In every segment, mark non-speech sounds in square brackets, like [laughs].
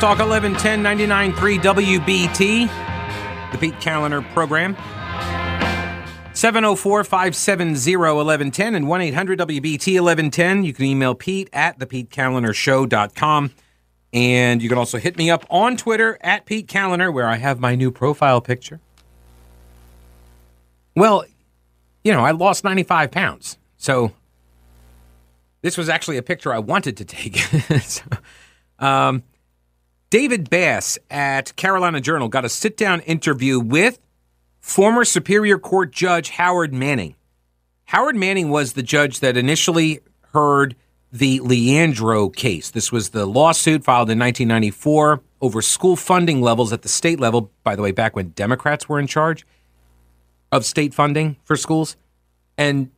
Talk 1110 99.3 WBT, the Pete Kaliner program. 704 570 1110 and 1 800 WBT 1110. You can email Pete at thepetekalinershow.com. And you can also hit me up on Twitter at Pete Kaliner, where I have my new profile picture. Well, you know, I lost 95 pounds. So this was actually a picture I wanted to take. [laughs] so, um, David Bass at Carolina Journal got a sit down interview with former Superior Court Judge Howard Manning. Howard Manning was the judge that initially heard the Leandro case. This was the lawsuit filed in 1994 over school funding levels at the state level, by the way, back when Democrats were in charge of state funding for schools. And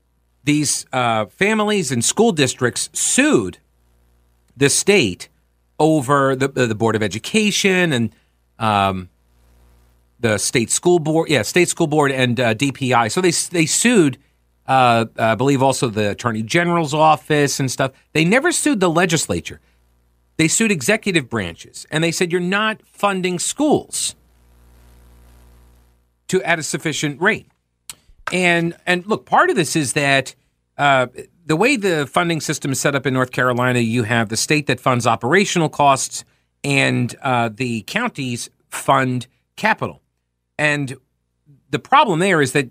these uh, families and school districts sued the state over the the Board of Education and um, the state school board, yeah, state school board and uh, DPI. So they they sued, uh, I believe, also the Attorney General's office and stuff. They never sued the legislature. They sued executive branches, and they said you're not funding schools to at a sufficient rate. And and look, part of this is that uh, the way the funding system is set up in North Carolina, you have the state that funds operational costs, and uh, the counties fund capital. And the problem there is that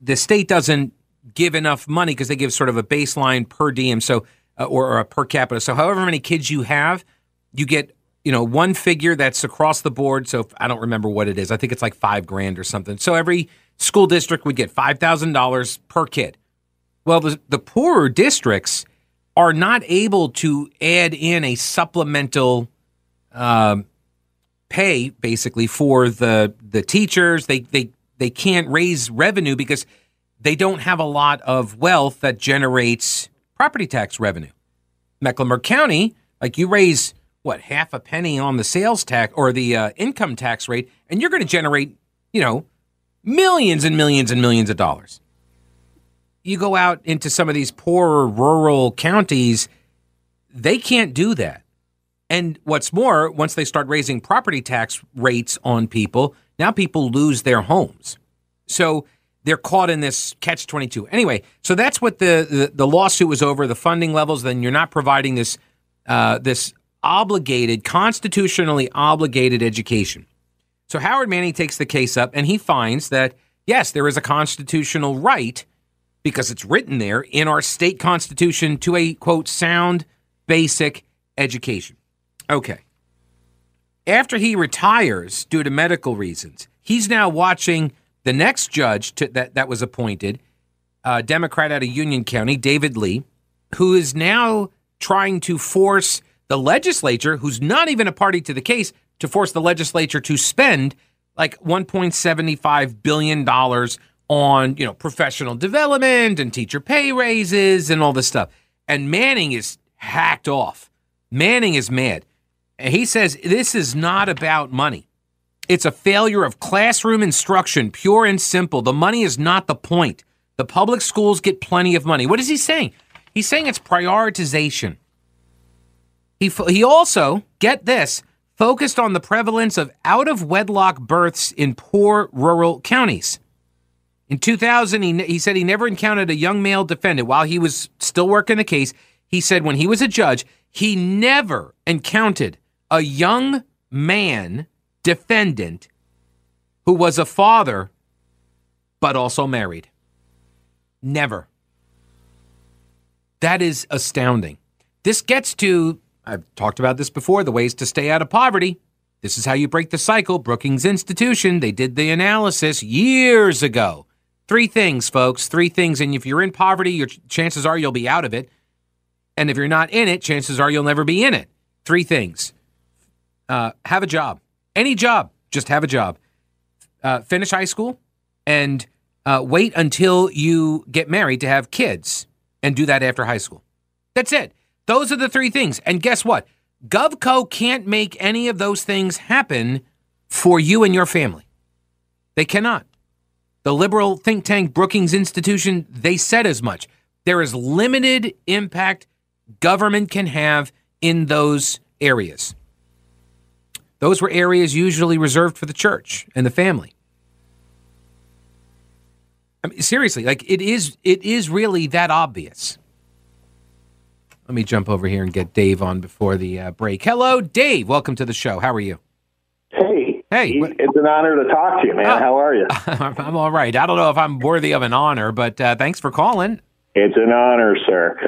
the state doesn't give enough money because they give sort of a baseline per diem, so uh, or, or a per capita. So however many kids you have, you get you know one figure that's across the board. So I don't remember what it is. I think it's like five grand or something. So every school district would get five thousand dollars per kid. Well, the, the poorer districts are not able to add in a supplemental um, pay, basically, for the the teachers. They they they can't raise revenue because they don't have a lot of wealth that generates property tax revenue. Mecklenburg County, like you raise what half a penny on the sales tax or the uh, income tax rate, and you're going to generate, you know, millions and millions and millions of dollars you go out into some of these poorer rural counties, they can't do that. And what's more, once they start raising property tax rates on people, now people lose their homes. So they're caught in this catch 22. Anyway, so that's what the, the, the, lawsuit was over the funding levels. Then you're not providing this, uh, this obligated, constitutionally obligated education. So Howard Manning takes the case up and he finds that, yes, there is a constitutional right because it's written there in our state constitution to a quote sound basic education. Okay. After he retires due to medical reasons, he's now watching the next judge to, that, that was appointed, a Democrat out of Union County, David Lee, who is now trying to force the legislature, who's not even a party to the case, to force the legislature to spend like $1.75 billion on, you know, professional development and teacher pay raises and all this stuff. And Manning is hacked off. Manning is mad. And he says this is not about money. It's a failure of classroom instruction, pure and simple. The money is not the point. The public schools get plenty of money. What is he saying? He's saying it's prioritization. He, he also, get this, focused on the prevalence of out of wedlock births in poor rural counties. In 2000, he, he said he never encountered a young male defendant while he was still working the case. He said when he was a judge, he never encountered a young man defendant who was a father but also married. Never. That is astounding. This gets to, I've talked about this before, the ways to stay out of poverty. This is how you break the cycle. Brookings Institution, they did the analysis years ago. Three things, folks. Three things. And if you're in poverty, your chances are you'll be out of it. And if you're not in it, chances are you'll never be in it. Three things. Uh, have a job. Any job. Just have a job. Uh, finish high school and uh, wait until you get married to have kids and do that after high school. That's it. Those are the three things. And guess what? GovCo can't make any of those things happen for you and your family. They cannot. The liberal think tank Brookings Institution, they said as much. There is limited impact government can have in those areas. those were areas usually reserved for the church and the family. I mean, seriously, like it is, it is really that obvious. Let me jump over here and get Dave on before the uh, break. Hello, Dave. Welcome to the show. How are you? Hey. It's an honor to talk to you, man. Oh. How are you? [laughs] I'm all right. I don't know if I'm worthy of an honor, but uh, thanks for calling. It's an honor, sir.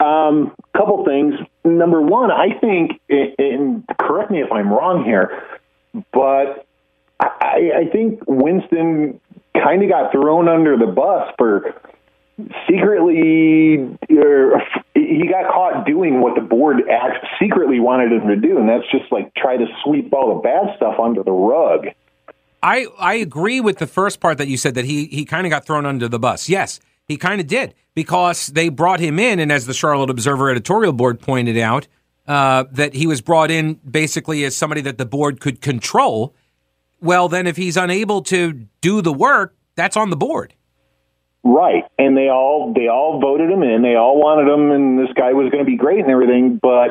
Um, couple things. Number one, I think, and correct me if I'm wrong here, but I, I think Winston kind of got thrown under the bus for secretly, or he got caught doing what the board act, secretly wanted him to do, and that's just like try to sweep all the bad stuff under the rug. I I agree with the first part that you said that he he kind of got thrown under the bus. Yes, he kind of did because they brought him in, and as the Charlotte Observer editorial board pointed out, uh, that he was brought in basically as somebody that the board could control. Well, then if he's unable to do the work, that's on the board. Right, and they all they all voted him in. They all wanted him, and this guy was going to be great and everything. But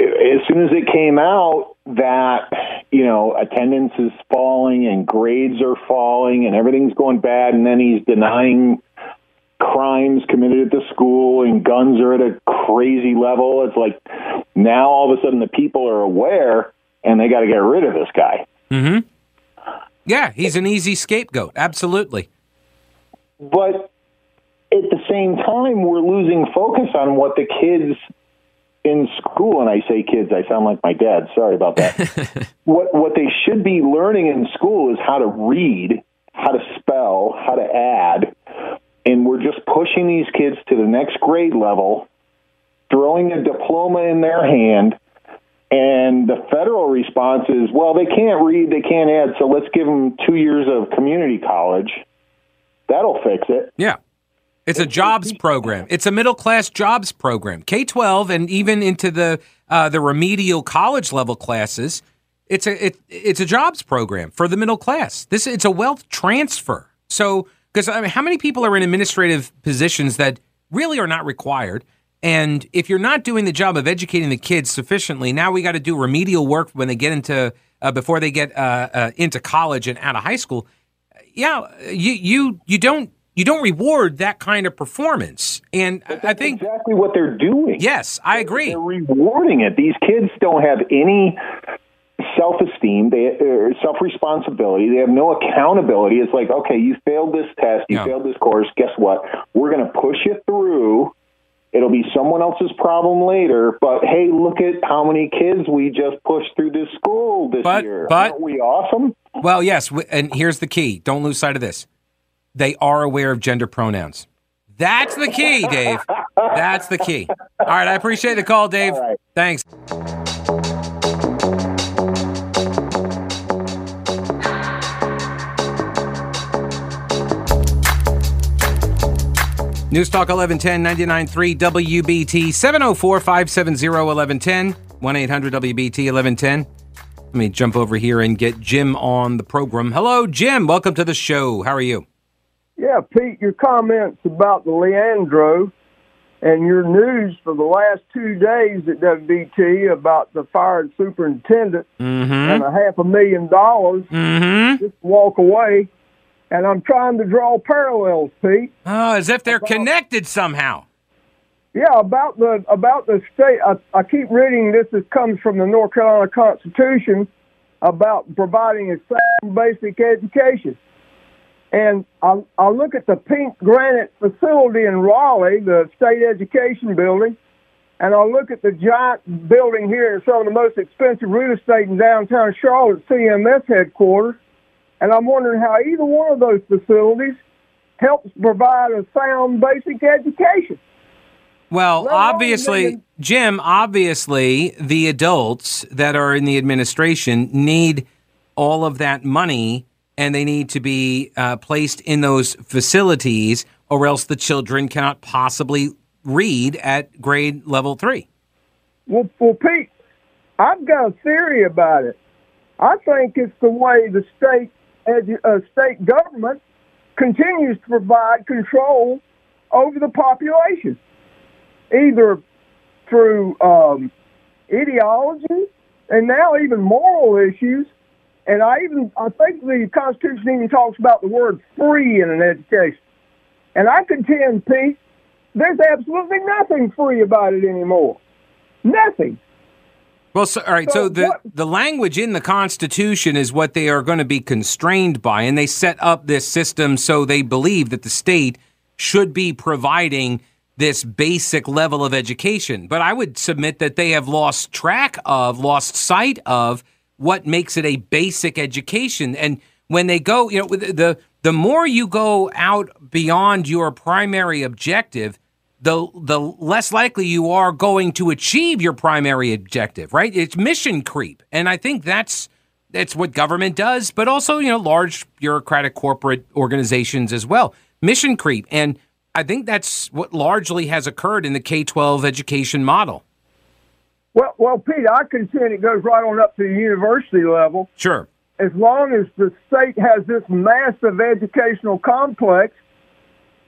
as soon as it came out that you know attendance is falling and grades are falling and everything's going bad, and then he's denying crimes committed at the school and guns are at a crazy level. It's like now all of a sudden the people are aware and they got to get rid of this guy. Mm-hmm. Yeah, he's an easy scapegoat. Absolutely. But at the same time, we're losing focus on what the kids in school, and I say kids, I sound like my dad. Sorry about that. [laughs] what what they should be learning in school is how to read, how to spell, how to add, and we're just pushing these kids to the next grade level, throwing a diploma in their hand. And the federal response is, well, they can't read, they can't add, so let's give them two years of community college That'll fix it. Yeah. It's a jobs program. It's a middle class jobs program. K twelve and even into the uh, the remedial college level classes. It's a it, it's a jobs program for the middle class. This it's a wealth transfer. So because I mean, how many people are in administrative positions that really are not required? And if you're not doing the job of educating the kids sufficiently, now we got to do remedial work when they get into uh, before they get uh, uh into college and out of high school yeah, you you you don't you don't reward that kind of performance, and I think exactly what they're doing. Yes, I agree. They're rewarding it. These kids don't have any self-esteem, they uh, self-responsibility. They have no accountability. It's like, okay, you failed this test, you failed this course. Guess what? We're going to push you through. It'll be someone else's problem later. But hey, look at how many kids we just pushed through this school this but, year. But Aren't we awesome? Well, yes, and here's the key. Don't lose sight of this. They are aware of gender pronouns. That's the key, Dave. [laughs] That's the key. All right, I appreciate the call, Dave. Right. Thanks. News Talk 1110 99.3 WBT 704 570 1110 1 800 WBT 1110. Let me jump over here and get Jim on the program. Hello, Jim. Welcome to the show. How are you? Yeah, Pete, your comments about the Leandro and your news for the last two days at WBT about the fired superintendent mm-hmm. and a half a million dollars. Mm-hmm. Just walk away. And I'm trying to draw parallels, Pete. Oh, as if they're about, connected somehow. Yeah, about the about the state. I, I keep reading this. This comes from the North Carolina Constitution about providing a sound basic education. And I, I look at the pink granite facility in Raleigh, the state education building, and I look at the giant building here in some of the most expensive real estate in downtown Charlotte, CMS headquarters. And I'm wondering how either one of those facilities helps provide a sound basic education. Well, obviously, Jim, obviously, the adults that are in the administration need all of that money and they need to be uh, placed in those facilities, or else the children cannot possibly read at grade level three. Well, well, Pete, I've got a theory about it. I think it's the way the state edu- a state government continues to provide control over the population, either through um, ideology and now even moral issues. And I even I think the Constitution even talks about the word free in an education. And I contend, Pete, there's absolutely nothing free about it anymore. Nothing. Well, so, all right. So, so the what, the language in the Constitution is what they are going to be constrained by, and they set up this system so they believe that the state should be providing this basic level of education. But I would submit that they have lost track of, lost sight of what makes it a basic education. And when they go, you know, the the more you go out beyond your primary objective, the the less likely you are going to achieve your primary objective, right? It's mission creep. And I think that's that's what government does, but also, you know, large bureaucratic corporate organizations as well. Mission creep. And I think that's what largely has occurred in the K 12 education model. Well, well, Pete, I contend it goes right on up to the university level. Sure. As long as the state has this massive educational complex,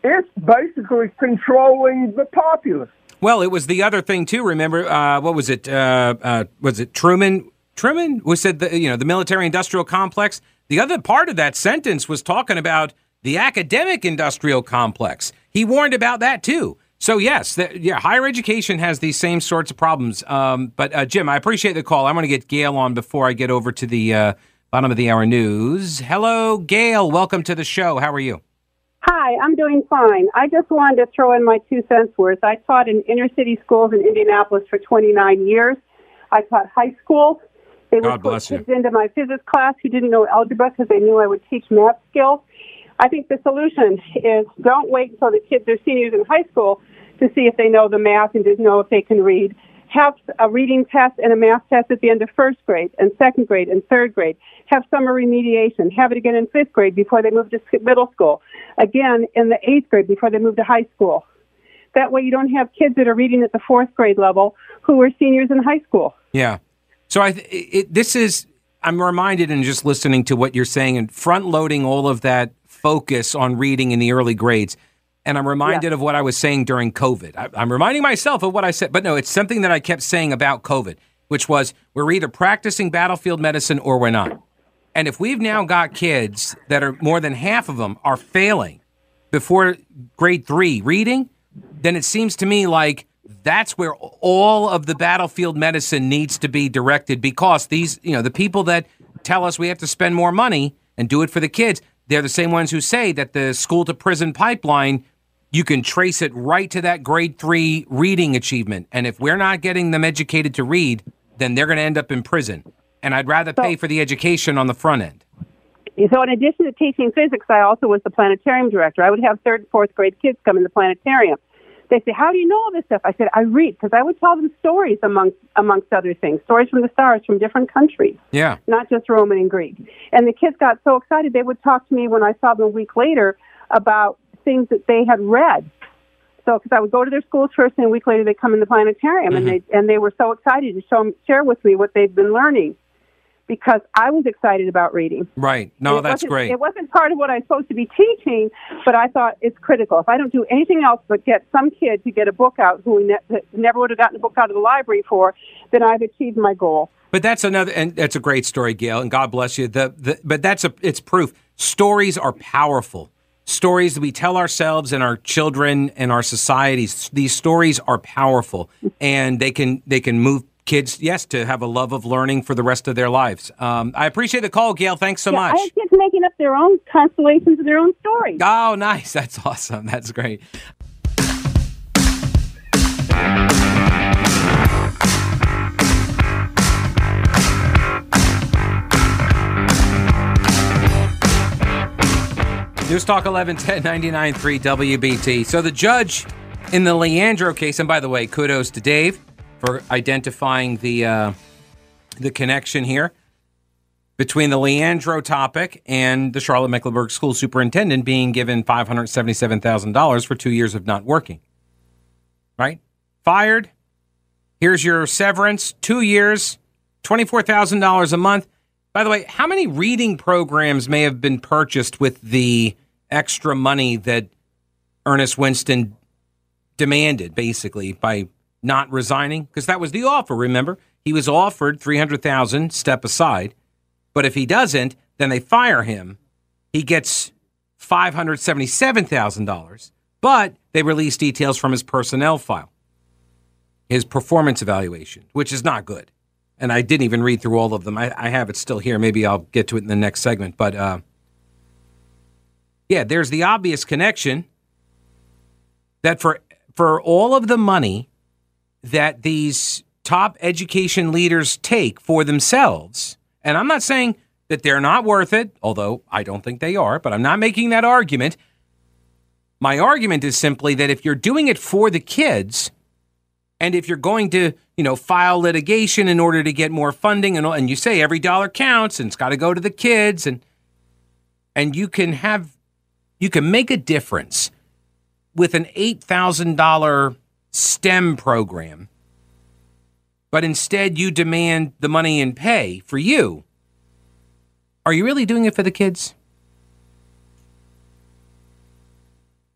it's basically controlling the populace. Well, it was the other thing too. Remember, uh, what was it? Uh, uh, was it Truman? Truman was said the you know the military-industrial complex. The other part of that sentence was talking about the academic-industrial complex. He warned about that too. So yes, the, yeah, higher education has these same sorts of problems. Um, but uh, Jim, I appreciate the call. I want to get Gail on before I get over to the uh, bottom of the hour news. Hello, Gail. Welcome to the show. How are you? Hi, I'm doing fine. I just wanted to throw in my two cents worth. I taught in inner city schools in Indianapolis for 29 years. I taught high school. They would put kids you. into my physics class who didn't know algebra because they knew I would teach math skills. I think the solution is don't wait until the kids are seniors in high school to see if they know the math and to know if they can read. Have a reading test and a math test at the end of first grade and second grade and third grade. Have summer remediation. Have it again in fifth grade before they move to middle school. Again in the eighth grade before they move to high school. That way you don't have kids that are reading at the fourth grade level who are seniors in high school. Yeah. So I, it, this is, I'm reminded in just listening to what you're saying and front loading all of that focus on reading in the early grades. And I'm reminded yeah. of what I was saying during COVID. I, I'm reminding myself of what I said, but no, it's something that I kept saying about COVID, which was we're either practicing battlefield medicine or we're not. And if we've now got kids that are more than half of them are failing before grade three reading, then it seems to me like that's where all of the battlefield medicine needs to be directed because these, you know, the people that tell us we have to spend more money and do it for the kids, they're the same ones who say that the school to prison pipeline, you can trace it right to that grade three reading achievement. And if we're not getting them educated to read, then they're going to end up in prison. And I'd rather pay for the education on the front end. So, in addition to teaching physics, I also was the planetarium director. I would have third and fourth grade kids come in the planetarium. They say, "How do you know all this stuff?" I said, "I read," because I would tell them stories amongst amongst other things, stories from the stars from different countries. Yeah, not just Roman and Greek. And the kids got so excited they would talk to me when I saw them a week later about things that they had read. So, because I would go to their schools first, and a week later they come in the planetarium, mm-hmm. and they and they were so excited to show share with me what they'd been learning because I was excited about reading. Right. No, that's great. It wasn't part of what I'm supposed to be teaching, but I thought it's critical. If I don't do anything else but get some kid to get a book out who ne- never would have gotten a book out of the library for, then I've achieved my goal. But that's another, and that's a great story, Gail, and God bless you. The, the, but that's a, it's proof. Stories are powerful. Stories that we tell ourselves and our children and our societies. These stories are powerful, and they can they can move kids, yes, to have a love of learning for the rest of their lives. Um, I appreciate the call, Gail. Thanks so yeah, much. I have kids making up their own constellations of their own stories. Oh, nice. [laughs] That's awesome. That's great. News Talk 1110 99.3 WBT. So the judge in the Leandro case, and by the way, kudos to Dave for identifying the uh, the connection here between the Leandro topic and the Charlotte Mecklenburg school superintendent being given five hundred seventy seven thousand dollars for two years of not working. Right, fired. Here's your severance. Two years, twenty four thousand dollars a month. By the way, how many reading programs may have been purchased with the extra money that Earnest Winston demanded, basically by not resigning because that was the offer. Remember, He was offered 300,000 step aside, but if he doesn't, then they fire him. He gets $577,000, but they release details from his personnel file, his performance evaluation, which is not good. And I didn't even read through all of them. I, I have it still here. Maybe I'll get to it in the next segment. But uh, yeah, there's the obvious connection that for for all of the money that these top education leaders take for themselves, and I'm not saying that they're not worth it, although I don't think they are, but I'm not making that argument. My argument is simply that if you're doing it for the kids, and if you're going to, you know, file litigation in order to get more funding, and, and you say every dollar counts and it's got to go to the kids, and and you can have, you can make a difference with an $8,000 STEM program, but instead you demand the money in pay for you, are you really doing it for the kids?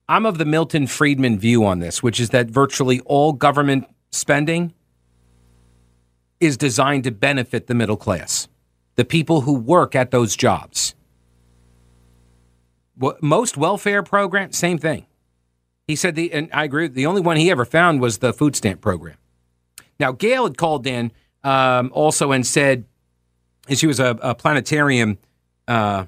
I'm of the Milton Friedman view on this, which is that virtually all government spending is designed to benefit the middle class, the people who work at those jobs. Most welfare programs, same thing. He said the, and I agree. The only one he ever found was the food stamp program. Now Gail had called in um, also and said, and she was a, a planetarium uh,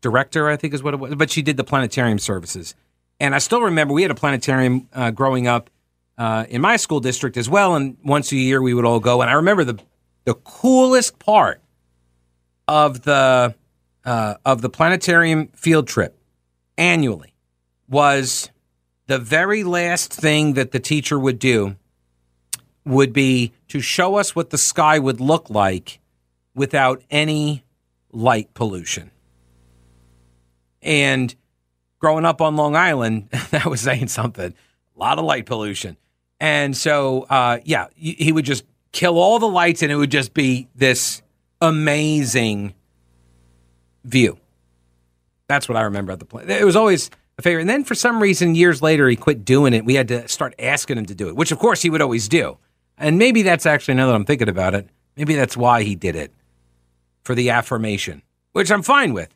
director, I think is what it was, but she did the planetarium services. And I still remember we had a planetarium uh, growing up uh, in my school district as well, and once a year we would all go. And I remember the the coolest part of the uh, of the planetarium field trip annually was the very last thing that the teacher would do would be to show us what the sky would look like without any light pollution. And growing up on Long Island, [laughs] that was saying something. A lot of light pollution. And so, uh, yeah, he would just kill all the lights and it would just be this amazing view. That's what I remember at the play. It was always a favor. And then for some reason, years later, he quit doing it. We had to start asking him to do it, which of course he would always do. And maybe that's actually, now that I'm thinking about it, maybe that's why he did it for the affirmation, which I'm fine with.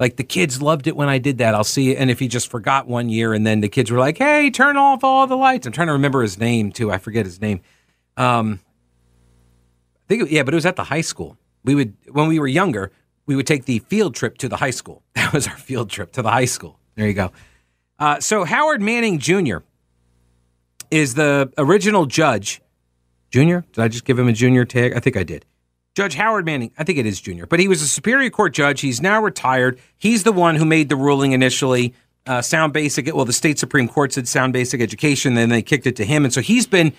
Like the kids loved it when I did that. I'll see it. And if he just forgot one year and then the kids were like, hey, turn off all the lights. I'm trying to remember his name too. I forget his name. Um, I think, yeah, but it was at the high school. We would, when we were younger, we would take the field trip to the high school. [laughs] That was our field trip to the high school. There you go. Uh, so Howard Manning Jr. is the original judge. Junior? Did I just give him a junior tag? I think I did. Judge Howard Manning, I think it is junior, but he was a Superior Court judge. He's now retired. He's the one who made the ruling initially. Uh, sound basic, well, the state Supreme Court said sound basic education, then they kicked it to him. And so he's been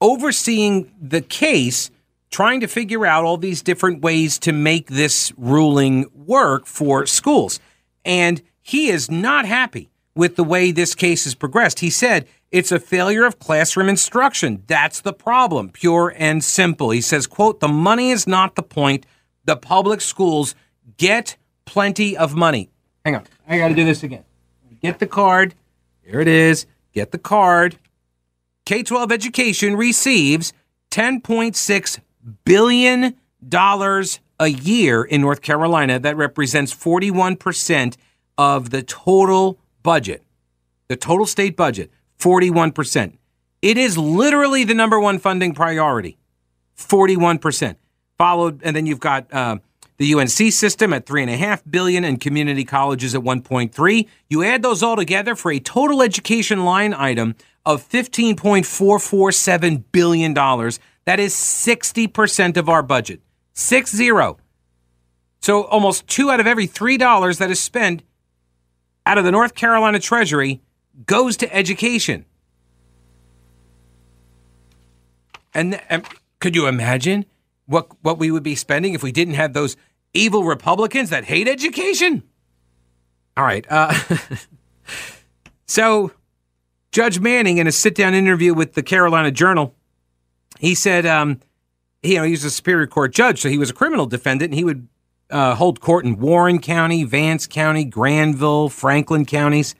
overseeing the case, trying to figure out all these different ways to make this ruling work for schools. And he is not happy with the way this case has progressed. He said it's a failure of classroom instruction. That's the problem, pure and simple. He says, quote, the money is not the point. The public schools get plenty of money. Hang on. I got to do this again. Get the card. Here it is. Get the card. K 12 education receives $10.6 billion dollars a year in North Carolina. That represents 41% of the total budget, the total state budget, 41%. It is literally the number one funding priority, 41%. Followed, and then you've got uh, the UNC system at three and a half billion, and community colleges at 1.3. You add those all together for a total education line item of 15.447 billion dollars. That is 60% of our budget. Six zero. So almost two out of every three dollars that is spent out of the North Carolina Treasury goes to education. And, and, could you imagine what what we would be spending if we didn't have those evil Republicans that hate education? All right. Uh, [laughs] so, Judge Manning, in a sit-down interview with the Carolina Journal, he said, um, you know, he's a Superior Court judge, so he was a criminal defendant, and he would uh, hold court in Warren County, Vance County, Granville, Franklin counties.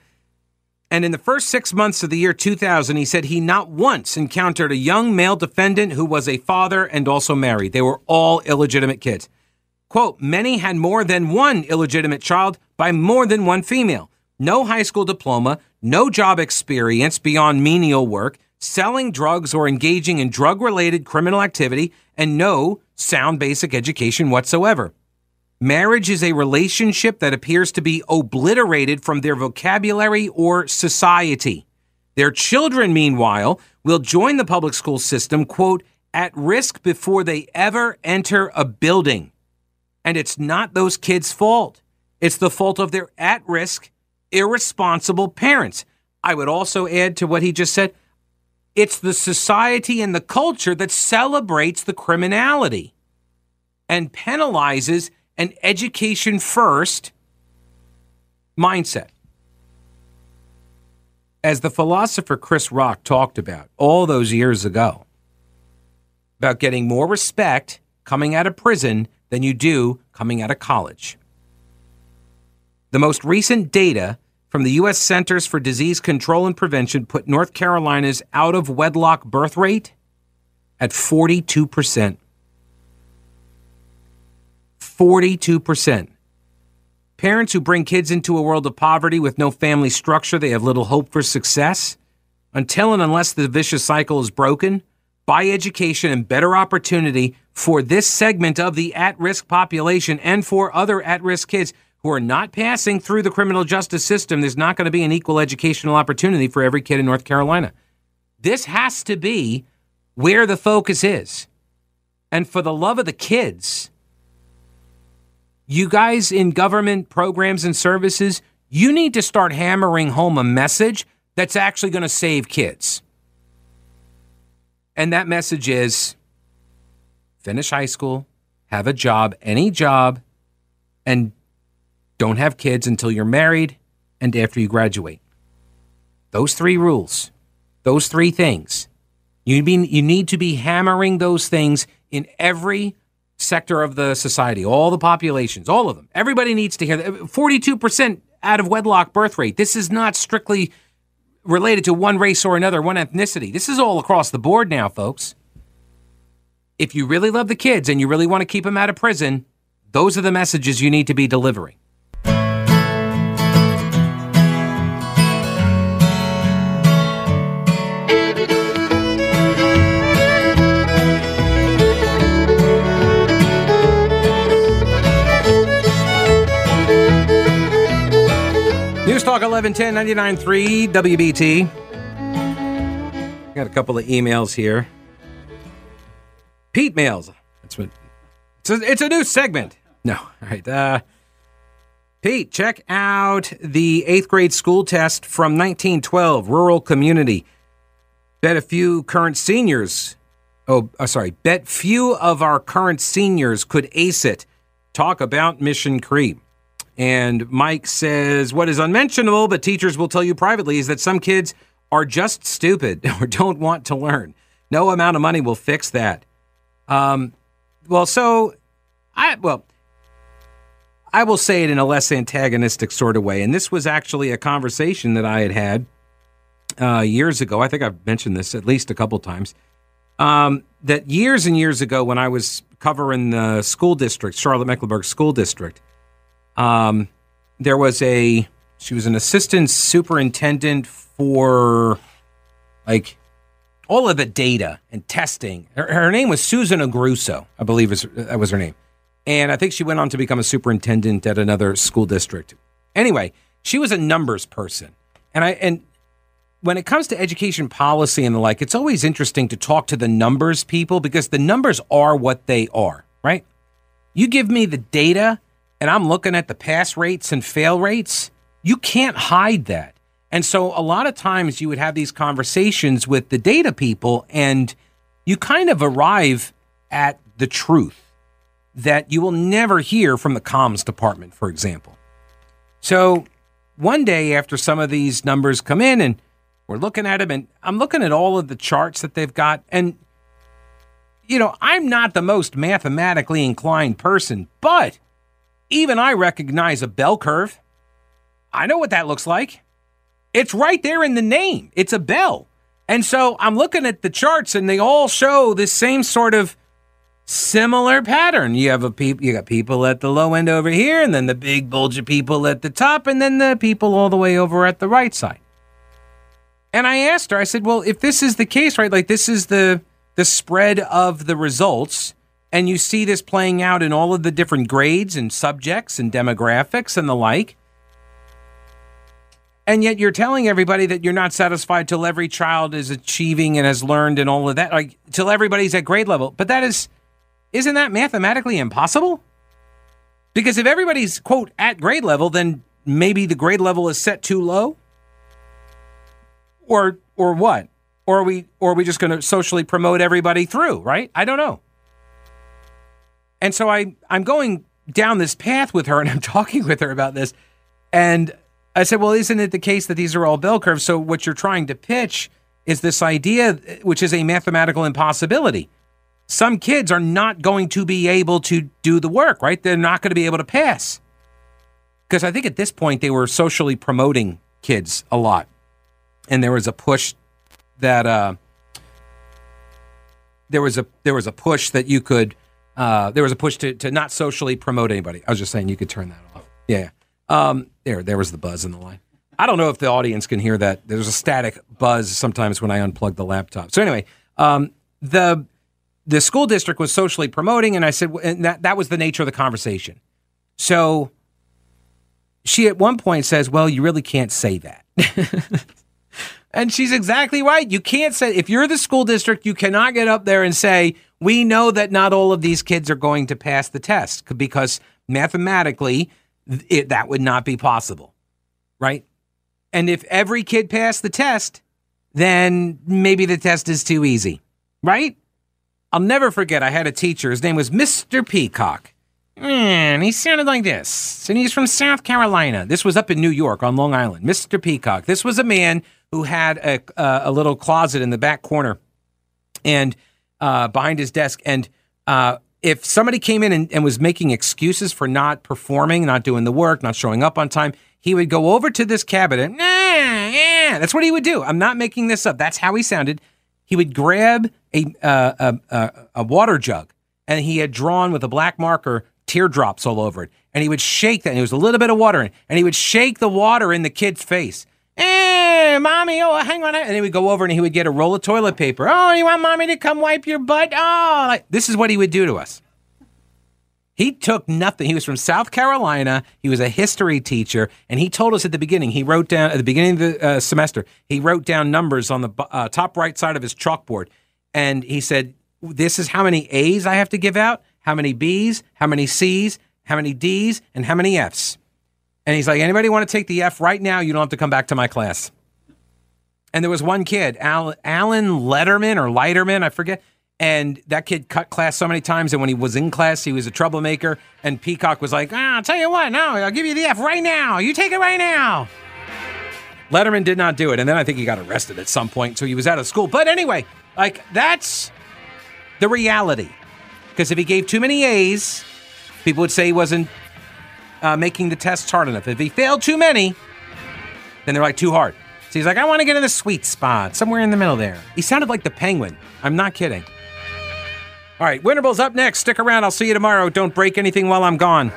And in the first six months of the year 2000, he said he not once encountered a young male defendant who was a father and also married. They were all illegitimate kids. Quote, many had more than one illegitimate child by more than one female. No high school diploma, no job experience beyond menial work, selling drugs or engaging in drug related criminal activity, and no sound basic education whatsoever. Marriage is a relationship that appears to be obliterated from their vocabulary or society. Their children, meanwhile, will join the public school system, quote, at risk before they ever enter a building. And it's not those kids' fault. It's the fault of their at risk, irresponsible parents. I would also add to what he just said it's the society and the culture that celebrates the criminality and penalizes an education first mindset. As the philosopher Chris Rock talked about all those years ago, about getting more respect coming out of prison than you do coming out of college. The most recent data from the U.S. Centers for Disease Control and Prevention put North Carolina's out of wedlock birth rate at 42%. 42%. Parents who bring kids into a world of poverty with no family structure, they have little hope for success. Until and unless the vicious cycle is broken, by education and better opportunity for this segment of the at risk population and for other at risk kids who are not passing through the criminal justice system, there's not going to be an equal educational opportunity for every kid in North Carolina. This has to be where the focus is. And for the love of the kids, you guys in government programs and services, you need to start hammering home a message that's actually going to save kids. And that message is finish high school, have a job, any job, and don't have kids until you're married and after you graduate. Those three rules, those three things. You, be, you need to be hammering those things in every sector of the society, all the populations, all of them. Everybody needs to hear that. 42% out of wedlock birth rate. This is not strictly related to one race or another, one ethnicity. This is all across the board now, folks. If you really love the kids and you really want to keep them out of prison, those are the messages you need to be delivering. 1110 99.3 WBT. Got a couple of emails here. Pete mails. That's what. It's a, it's a new segment. No, all right. Uh, Pete, check out the eighth grade school test from 1912, rural community. Bet a few current seniors. Oh, uh, sorry. Bet few of our current seniors could ace it. Talk about Mission Creep. And Mike says, What is unmentionable, but teachers will tell you privately, is that some kids are just stupid [laughs] or don't want to learn. No amount of money will fix that. Um, well, so I, well, I will say it in a less antagonistic sort of way. And this was actually a conversation that I had had uh, years ago. I think I've mentioned this at least a couple times. Um, that years and years ago, when I was covering the school district, Charlotte Mecklenburg School District, um, there was a she was an assistant superintendent for like all of the data and testing. Her, her name was Susan Agruso, I believe is, that was her name. And I think she went on to become a superintendent at another school district. Anyway, she was a numbers person. And I and when it comes to education policy and the like, it's always interesting to talk to the numbers people because the numbers are what they are, right? You give me the data and I'm looking at the pass rates and fail rates, you can't hide that. And so a lot of times you would have these conversations with the data people and you kind of arrive at the truth that you will never hear from the comms department, for example. So one day after some of these numbers come in and we're looking at them and I'm looking at all of the charts that they've got and you know, I'm not the most mathematically inclined person, but even I recognize a bell curve. I know what that looks like. It's right there in the name. It's a bell. And so I'm looking at the charts and they all show this same sort of similar pattern. You have a people you got people at the low end over here and then the big bulge of people at the top and then the people all the way over at the right side. And I asked her, I said, "Well, if this is the case, right? Like this is the the spread of the results and you see this playing out in all of the different grades and subjects and demographics and the like, and yet you're telling everybody that you're not satisfied till every child is achieving and has learned and all of that, like till everybody's at grade level. But that is, isn't that mathematically impossible? Because if everybody's quote at grade level, then maybe the grade level is set too low. Or or what? Or are we or are we just going to socially promote everybody through? Right? I don't know. And so I I'm going down this path with her and I'm [laughs] talking with her about this, and I said, well, isn't it the case that these are all bell curves? So what you're trying to pitch is this idea, which is a mathematical impossibility. Some kids are not going to be able to do the work, right? They're not going to be able to pass. Because I think at this point they were socially promoting kids a lot. And there was a push that uh, there was a there was a push that you could uh, there was a push to, to not socially promote anybody. I was just saying you could turn that off. Yeah. Um, there, there was the buzz in the line. I don't know if the audience can hear that. There's a static buzz sometimes when I unplug the laptop. So anyway, um, the the school district was socially promoting, and I said, and that that was the nature of the conversation. So she at one point says, "Well, you really can't say that." [laughs] and she's exactly right. You can't say if you're the school district, you cannot get up there and say, "We know that not all of these kids are going to pass the test because mathematically it, that would not be possible, right? And if every kid passed the test, then maybe the test is too easy, right? I'll never forget, I had a teacher. His name was Mr. Peacock. And he sounded like this. And he's from South Carolina. This was up in New York on Long Island. Mr. Peacock. This was a man who had a, uh, a little closet in the back corner and uh, behind his desk. And uh, if somebody came in and, and, was making excuses for not performing, not doing the work, not showing up on time, he would go over to this cabinet. Nah, yeah, that's what he would do. I'm not making this up. That's how he sounded. He would grab a, uh, a, a water jug and he had drawn with a black marker teardrops all over it. And he would shake that, and there was a little bit of water in. And he would shake the water in the kid's face. Hey, mommy, oh, hang on. And he would go over and he would get a roll of toilet paper. Oh, you want mommy to come wipe your butt? Oh, like, this is what he would do to us. He took nothing. He was from South Carolina. He was a history teacher, and he told us at the beginning. He wrote down at the beginning of the uh, semester. He wrote down numbers on the uh, top right side of his chalkboard, and he said, "This is how many A's I have to give out, how many B's, how many C's, how many D's, and how many F's." And he's like, anybody want to take the F right now? You don't have to come back to my class. And there was one kid, Alan, Alan Letterman or Leiterman, I forget. And that kid cut class so many times. And when he was in class, he was a troublemaker. And Peacock was like, ah, I'll tell you what, no, I'll give you the F right now. You take it right now. Letterman did not do it. And then I think he got arrested at some point. So he was out of school. But anyway, like, that's the reality. Because if he gave too many A's, people would say he wasn't uh, making the tests hard enough. If he failed too many, then they're like too hard. So he's like, I want to get in the sweet spot, somewhere in the middle there. He sounded like the penguin. I'm not kidding. All right, Winterble's up next. Stick around. I'll see you tomorrow. Don't break anything while I'm gone.